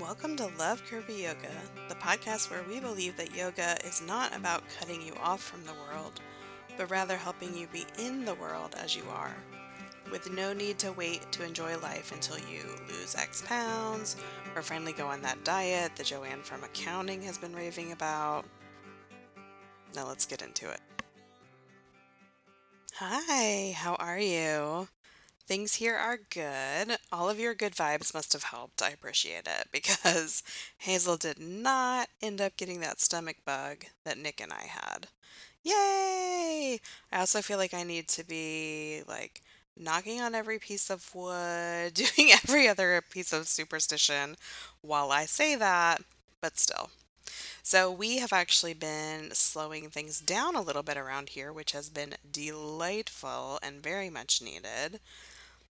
Welcome to Love Curvy Yoga, the podcast where we believe that yoga is not about cutting you off from the world, but rather helping you be in the world as you are, with no need to wait to enjoy life until you lose X pounds or finally go on that diet that Joanne from accounting has been raving about. Now let's get into it. Hi, how are you? Things here are good. All of your good vibes must have helped. I appreciate it because Hazel did not end up getting that stomach bug that Nick and I had. Yay! I also feel like I need to be like knocking on every piece of wood, doing every other piece of superstition while I say that, but still. So, we have actually been slowing things down a little bit around here, which has been delightful and very much needed.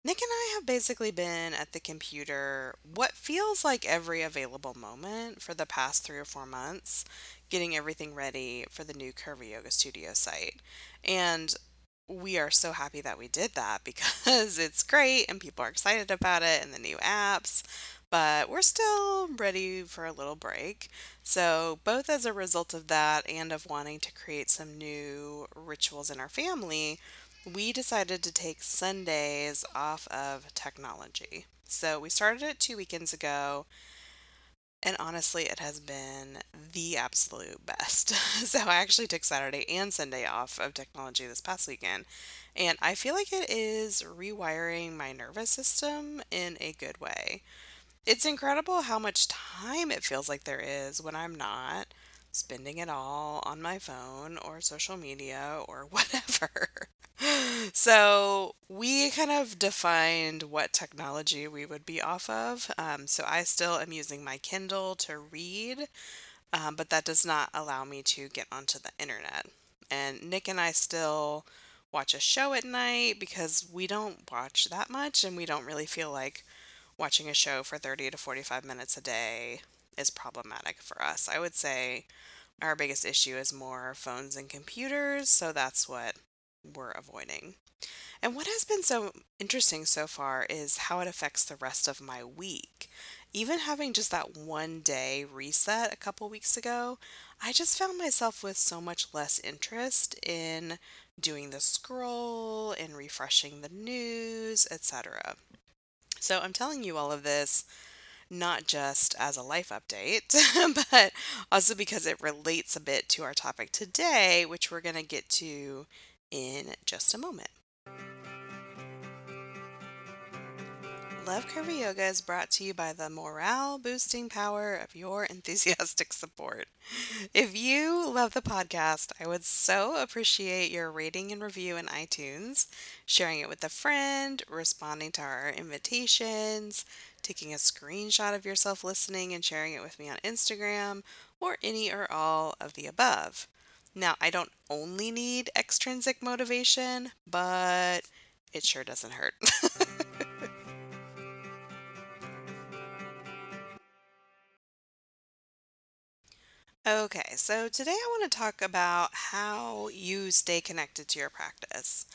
Nick and I have basically been at the computer what feels like every available moment for the past three or four months, getting everything ready for the new Curvy Yoga Studio site. And we are so happy that we did that because it's great and people are excited about it and the new apps, but we're still ready for a little break. So, both as a result of that and of wanting to create some new rituals in our family, we decided to take Sundays off of technology. So we started it two weekends ago, and honestly, it has been the absolute best. so I actually took Saturday and Sunday off of technology this past weekend, and I feel like it is rewiring my nervous system in a good way. It's incredible how much time it feels like there is when I'm not spending it all on my phone or social media or whatever. So we kind of defined what technology we would be off of. Um, so I still am using my Kindle to read, um, but that does not allow me to get onto the internet. And Nick and I still watch a show at night because we don't watch that much and we don't really feel like watching a show for 30 to 45 minutes a day is problematic for us. I would say our biggest issue is more phones and computers, so that's what we're avoiding. And what has been so interesting so far is how it affects the rest of my week. Even having just that one day reset a couple weeks ago, I just found myself with so much less interest in doing the scroll and refreshing the news, etc. So I'm telling you all of this not just as a life update, but also because it relates a bit to our topic today, which we're going to get to in just a moment. Love Curvy Yoga is brought to you by the morale boosting power of your enthusiastic support. If you love the podcast, I would so appreciate your rating and review in iTunes, sharing it with a friend, responding to our invitations, taking a screenshot of yourself listening and sharing it with me on Instagram, or any or all of the above. Now, I don't only need extrinsic motivation, but it sure doesn't hurt. okay, so today I want to talk about how you stay connected to your practice.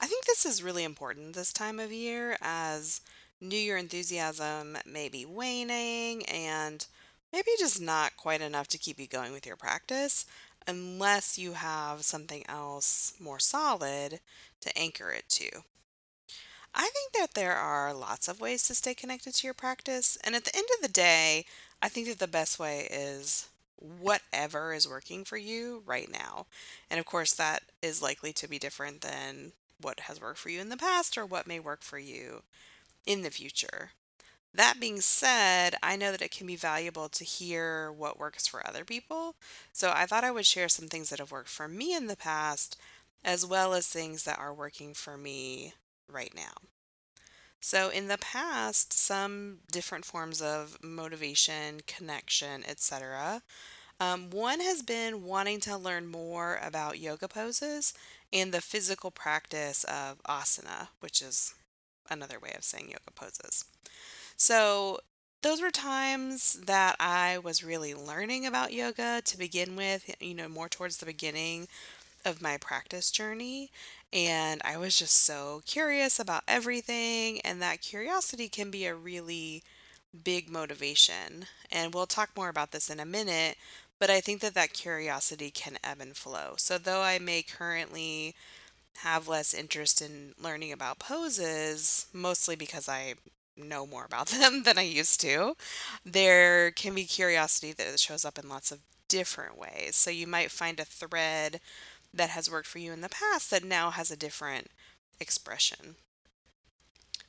I think this is really important this time of year as New Year enthusiasm may be waning and maybe just not quite enough to keep you going with your practice unless you have something else more solid to anchor it to. I think that there are lots of ways to stay connected to your practice, and at the end of the day, I think that the best way is whatever is working for you right now. And of course, that is likely to be different than what has worked for you in the past or what may work for you in the future. That being said, I know that it can be valuable to hear what works for other people. So I thought I would share some things that have worked for me in the past, as well as things that are working for me right now. So, in the past, some different forms of motivation, connection, etc. Um, one has been wanting to learn more about yoga poses and the physical practice of asana, which is another way of saying yoga poses. So, those were times that I was really learning about yoga to begin with, you know, more towards the beginning of my practice journey. And I was just so curious about everything. And that curiosity can be a really big motivation. And we'll talk more about this in a minute, but I think that that curiosity can ebb and flow. So, though I may currently have less interest in learning about poses, mostly because I know more about them than I used to, there can be curiosity that shows up in lots of different ways. So, you might find a thread that has worked for you in the past that now has a different expression.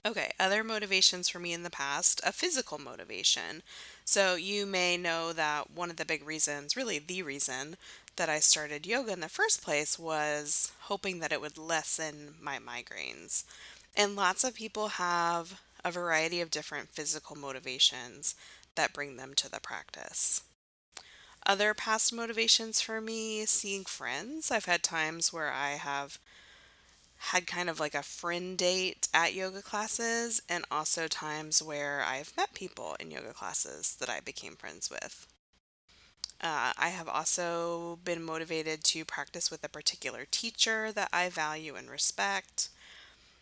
Okay, other motivations for me in the past, a physical motivation. So, you may know that one of the big reasons, really the reason that I started yoga in the first place was hoping that it would lessen my migraines. And lots of people have a variety of different physical motivations that bring them to the practice. Other past motivations for me, seeing friends. I've had times where I have had kind of like a friend date at yoga classes, and also times where I've met people in yoga classes that I became friends with. Uh, I have also been motivated to practice with a particular teacher that I value and respect.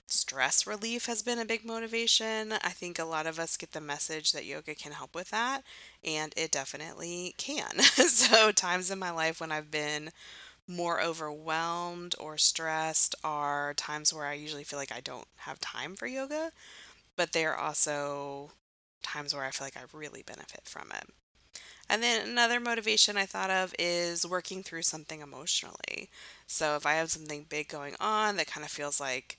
Stress relief has been a big motivation. I think a lot of us get the message that yoga can help with that, and it definitely can. so, times in my life when I've been more overwhelmed or stressed are times where I usually feel like I don't have time for yoga, but they are also times where I feel like I really benefit from it. And then another motivation I thought of is working through something emotionally. So if I have something big going on that kind of feels like,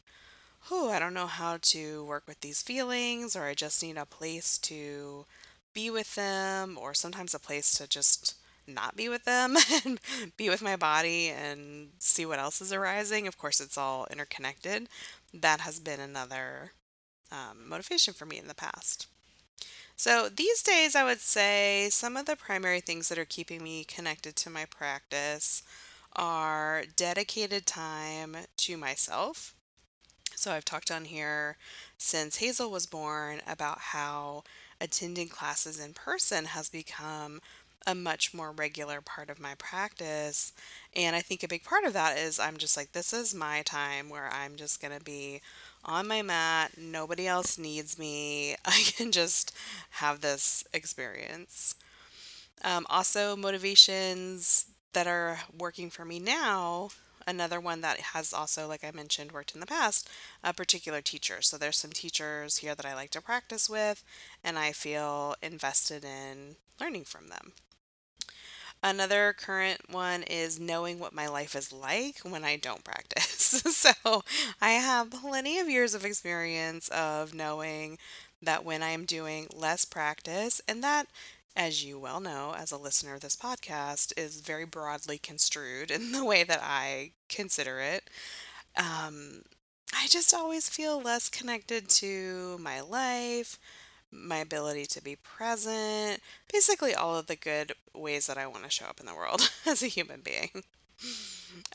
oh, I don't know how to work with these feelings, or I just need a place to be with them, or sometimes a place to just not be with them and be with my body and see what else is arising. Of course, it's all interconnected. That has been another um, motivation for me in the past. So these days, I would say some of the primary things that are keeping me connected to my practice are dedicated time to myself. So I've talked on here since Hazel was born about how attending classes in person has become a much more regular part of my practice. And I think a big part of that is I'm just like, this is my time where I'm just going to be on my mat. Nobody else needs me. I can just have this experience. Um, also, motivations that are working for me now. Another one that has also, like I mentioned, worked in the past, a particular teacher. So there's some teachers here that I like to practice with, and I feel invested in learning from them. Another current one is knowing what my life is like when I don't practice. so I have plenty of years of experience of knowing that when I'm doing less practice, and that, as you well know, as a listener of this podcast, is very broadly construed in the way that I consider it. Um, I just always feel less connected to my life, my ability to be present, basically all of the good ways that I want to show up in the world as a human being.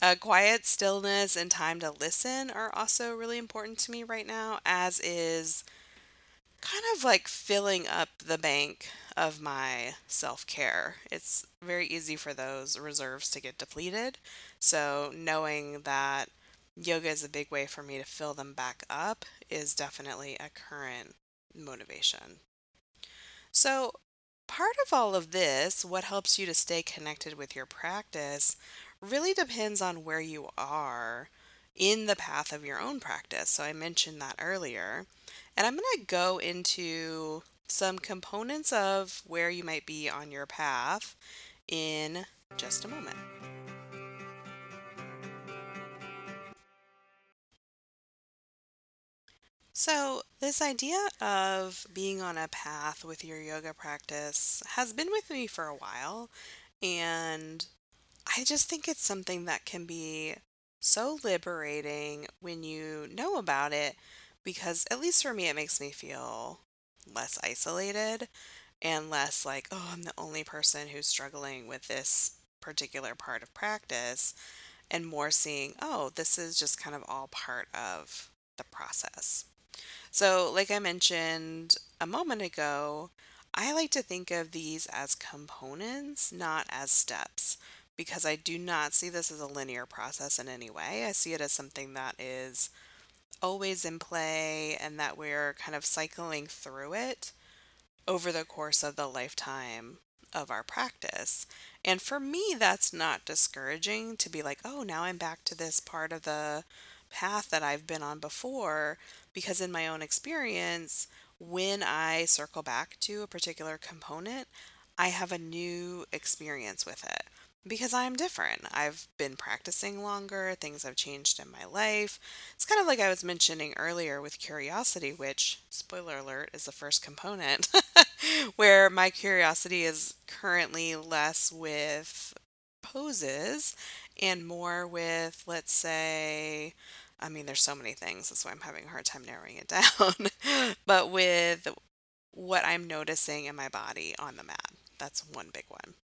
Uh, quiet, stillness, and time to listen are also really important to me right now, as is kind of like filling up the bank of my self care. It's very easy for those reserves to get depleted. So, knowing that yoga is a big way for me to fill them back up is definitely a current motivation. So, part of all of this, what helps you to stay connected with your practice, really depends on where you are in the path of your own practice. So, I mentioned that earlier. And I'm going to go into some components of where you might be on your path in just a moment. So, this idea of being on a path with your yoga practice has been with me for a while, and I just think it's something that can be so liberating when you know about it because, at least for me, it makes me feel less isolated and less like, oh, I'm the only person who's struggling with this particular part of practice, and more seeing, oh, this is just kind of all part of the process. So, like I mentioned a moment ago, I like to think of these as components, not as steps, because I do not see this as a linear process in any way. I see it as something that is always in play and that we're kind of cycling through it over the course of the lifetime of our practice. And for me, that's not discouraging to be like, oh, now I'm back to this part of the path that I've been on before. Because in my own experience, when I circle back to a particular component, I have a new experience with it because I'm different. I've been practicing longer, things have changed in my life. It's kind of like I was mentioning earlier with curiosity, which, spoiler alert, is the first component, where my curiosity is currently less with poses and more with, let's say, I mean, there's so many things, that's why I'm having a hard time narrowing it down, but with what I'm noticing in my body on the mat. That's one big one.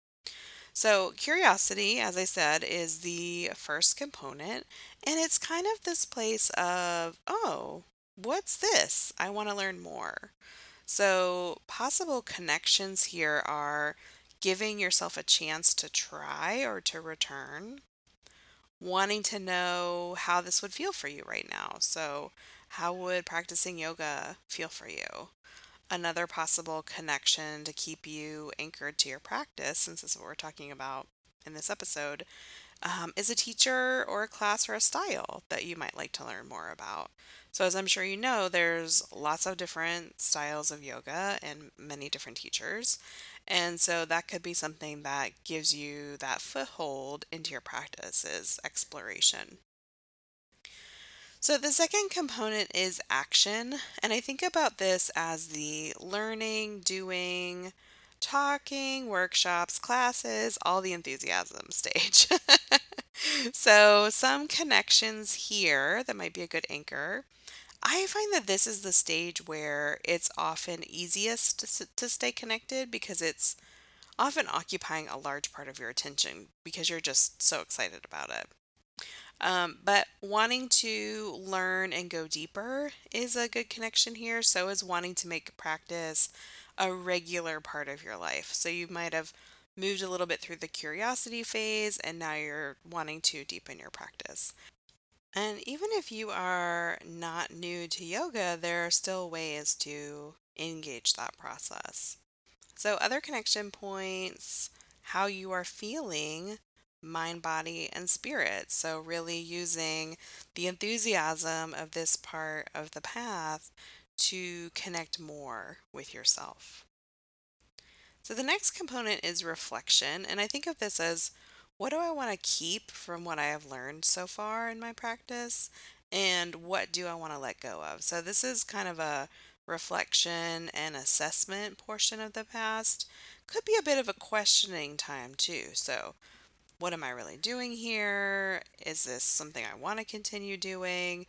So, curiosity, as I said, is the first component, and it's kind of this place of, oh, what's this? I want to learn more. So, possible connections here are giving yourself a chance to try or to return, wanting to know how this would feel for you right now. So, how would practicing yoga feel for you? Another possible connection to keep you anchored to your practice, since this is what we're talking about in this episode, um, is a teacher or a class or a style that you might like to learn more about. So, as I'm sure you know, there's lots of different styles of yoga and many different teachers. And so that could be something that gives you that foothold into your practice is exploration. So, the second component is action. And I think about this as the learning, doing, talking, workshops, classes, all the enthusiasm stage. so, some connections here that might be a good anchor. I find that this is the stage where it's often easiest to, to stay connected because it's often occupying a large part of your attention because you're just so excited about it. Um, but wanting to learn and go deeper is a good connection here. So is wanting to make practice a regular part of your life. So you might have moved a little bit through the curiosity phase and now you're wanting to deepen your practice. And even if you are not new to yoga, there are still ways to engage that process. So, other connection points, how you are feeling, mind, body, and spirit. So, really using the enthusiasm of this part of the path to connect more with yourself. So, the next component is reflection. And I think of this as what do I want to keep from what I have learned so far in my practice? And what do I want to let go of? So, this is kind of a reflection and assessment portion of the past. Could be a bit of a questioning time too. So, what am I really doing here? Is this something I want to continue doing?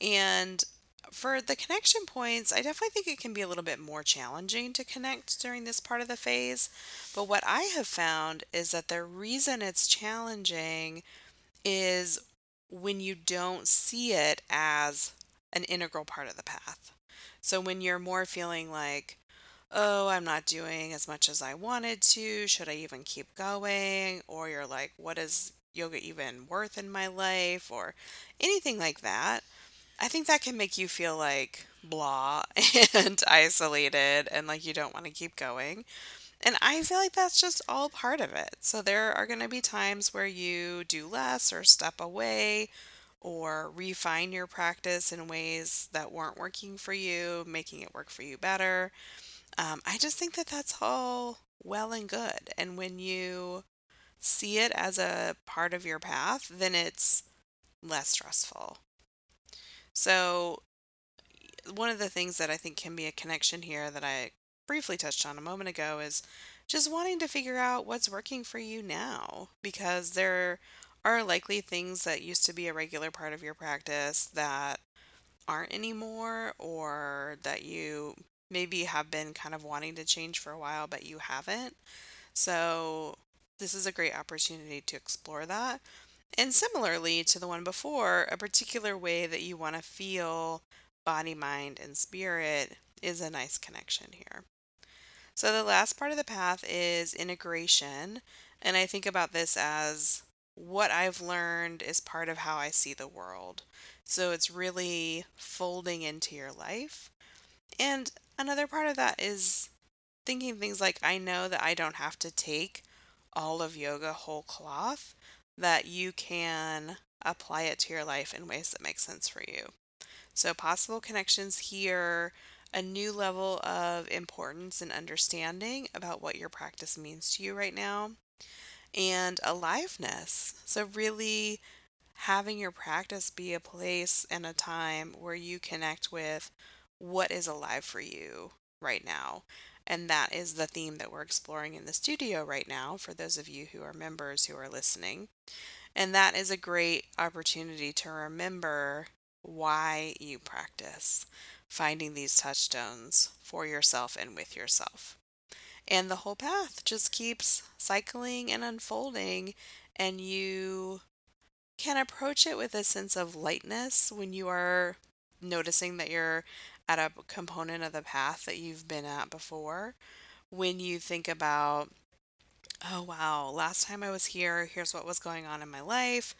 And for the connection points, I definitely think it can be a little bit more challenging to connect during this part of the phase. But what I have found is that the reason it's challenging is when you don't see it as an integral part of the path. So when you're more feeling like, oh, I'm not doing as much as I wanted to, should I even keep going? Or you're like, what is yoga even worth in my life? Or anything like that I think that can make you feel like blah and isolated and like you don't want to keep going. And I feel like that's just all part of it. So there are going to be times where you do less or step away or refine your practice in ways that weren't working for you, making it work for you better. Um, I just think that that's all well and good. And when you see it as a part of your path, then it's less stressful. So one of the things that I think can be a connection here that I briefly touched on a moment ago is just wanting to figure out what's working for you now because there are likely things that used to be a regular part of your practice that aren't anymore or that you maybe have been kind of wanting to change for a while but you haven't. So this is a great opportunity to explore that. And similarly to the one before, a particular way that you want to feel body, mind, and spirit is a nice connection here. So the last part of the path is integration. And I think about this as what I've learned is part of how I see the world. So it's really folding into your life. And another part of that is thinking things like, I know that I don't have to take all of yoga whole cloth, that you can apply it to your life in ways that make sense for you. So, possible connections here, a new level of importance and understanding about what your practice means to you right now, and aliveness. So, really having your practice be a place and a time where you connect with what is alive for you right now. And that is the theme that we're exploring in the studio right now for those of you who are members who are listening. And that is a great opportunity to remember why you practice, finding these touchstones for yourself and with yourself. And the whole path just keeps cycling and unfolding, and you can approach it with a sense of lightness when you are noticing that you're at a component of the path that you've been at before. When you think about, oh wow, last time I was here, here's what was going on in my life.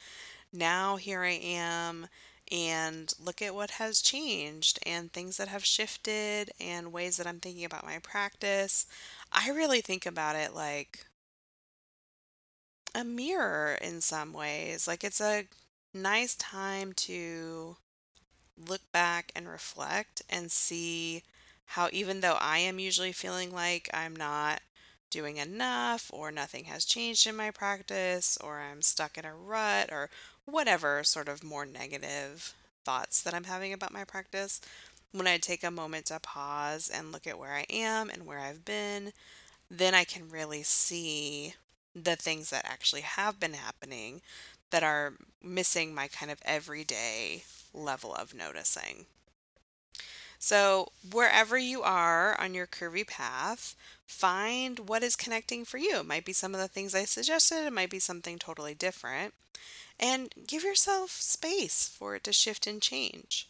Now here I am, and look at what has changed and things that have shifted and ways that I'm thinking about my practice. I really think about it like a mirror in some ways. Like it's a nice time to look back and reflect and see how, even though I am usually feeling like I'm not doing enough or nothing has changed in my practice or I'm stuck in a rut or whatever sort of more negative thoughts that I'm having about my practice, when I take a moment to pause and look at where I am and where I've been, then I can really see the things that actually have been happening that are missing my kind of everyday level of noticing. So, wherever you are on your curvy path, find what is connecting for you. It might be some of the things I suggested, it might be something totally different. And give yourself space for it to shift and change.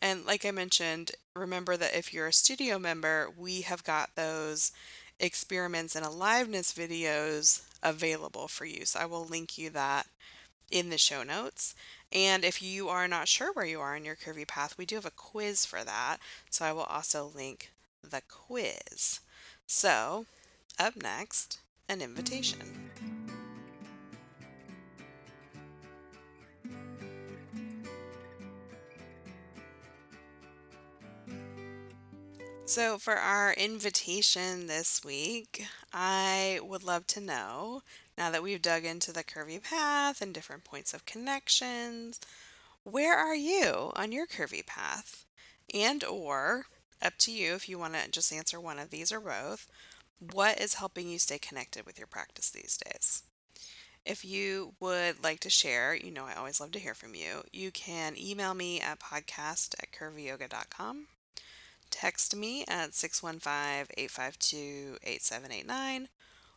And like I mentioned, remember that if you're a studio member, we have got those experiments and aliveness videos available for you. So I will link you that in the show notes. And if you are not sure where you are in your curvy path, we do have a quiz for that. So I will also link the quiz. So, up next, an invitation. So, for our invitation this week, I would love to know now that we've dug into the curvy path and different points of connections, where are you on your curvy path? And or up to you if you want to just answer one of these or both. What is helping you stay connected with your practice these days? If you would like to share, you know I always love to hear from you. You can email me at podcast at curvyyoga.com text me at 615 852 8789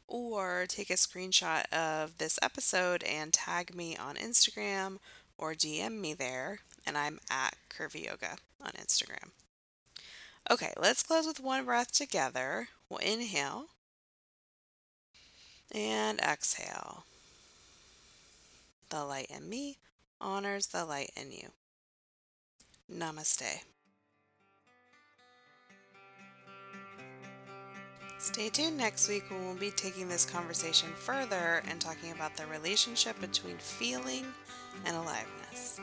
or take a screenshot of this episode and tag me on Instagram or DM me there, and I'm at Curvy Yoga on Instagram. Okay, let's close with one breath together. We'll inhale and exhale. The light in me honors the light in you. Namaste. Stay tuned next week when we'll be taking this conversation further and talking about the relationship between feeling and aliveness.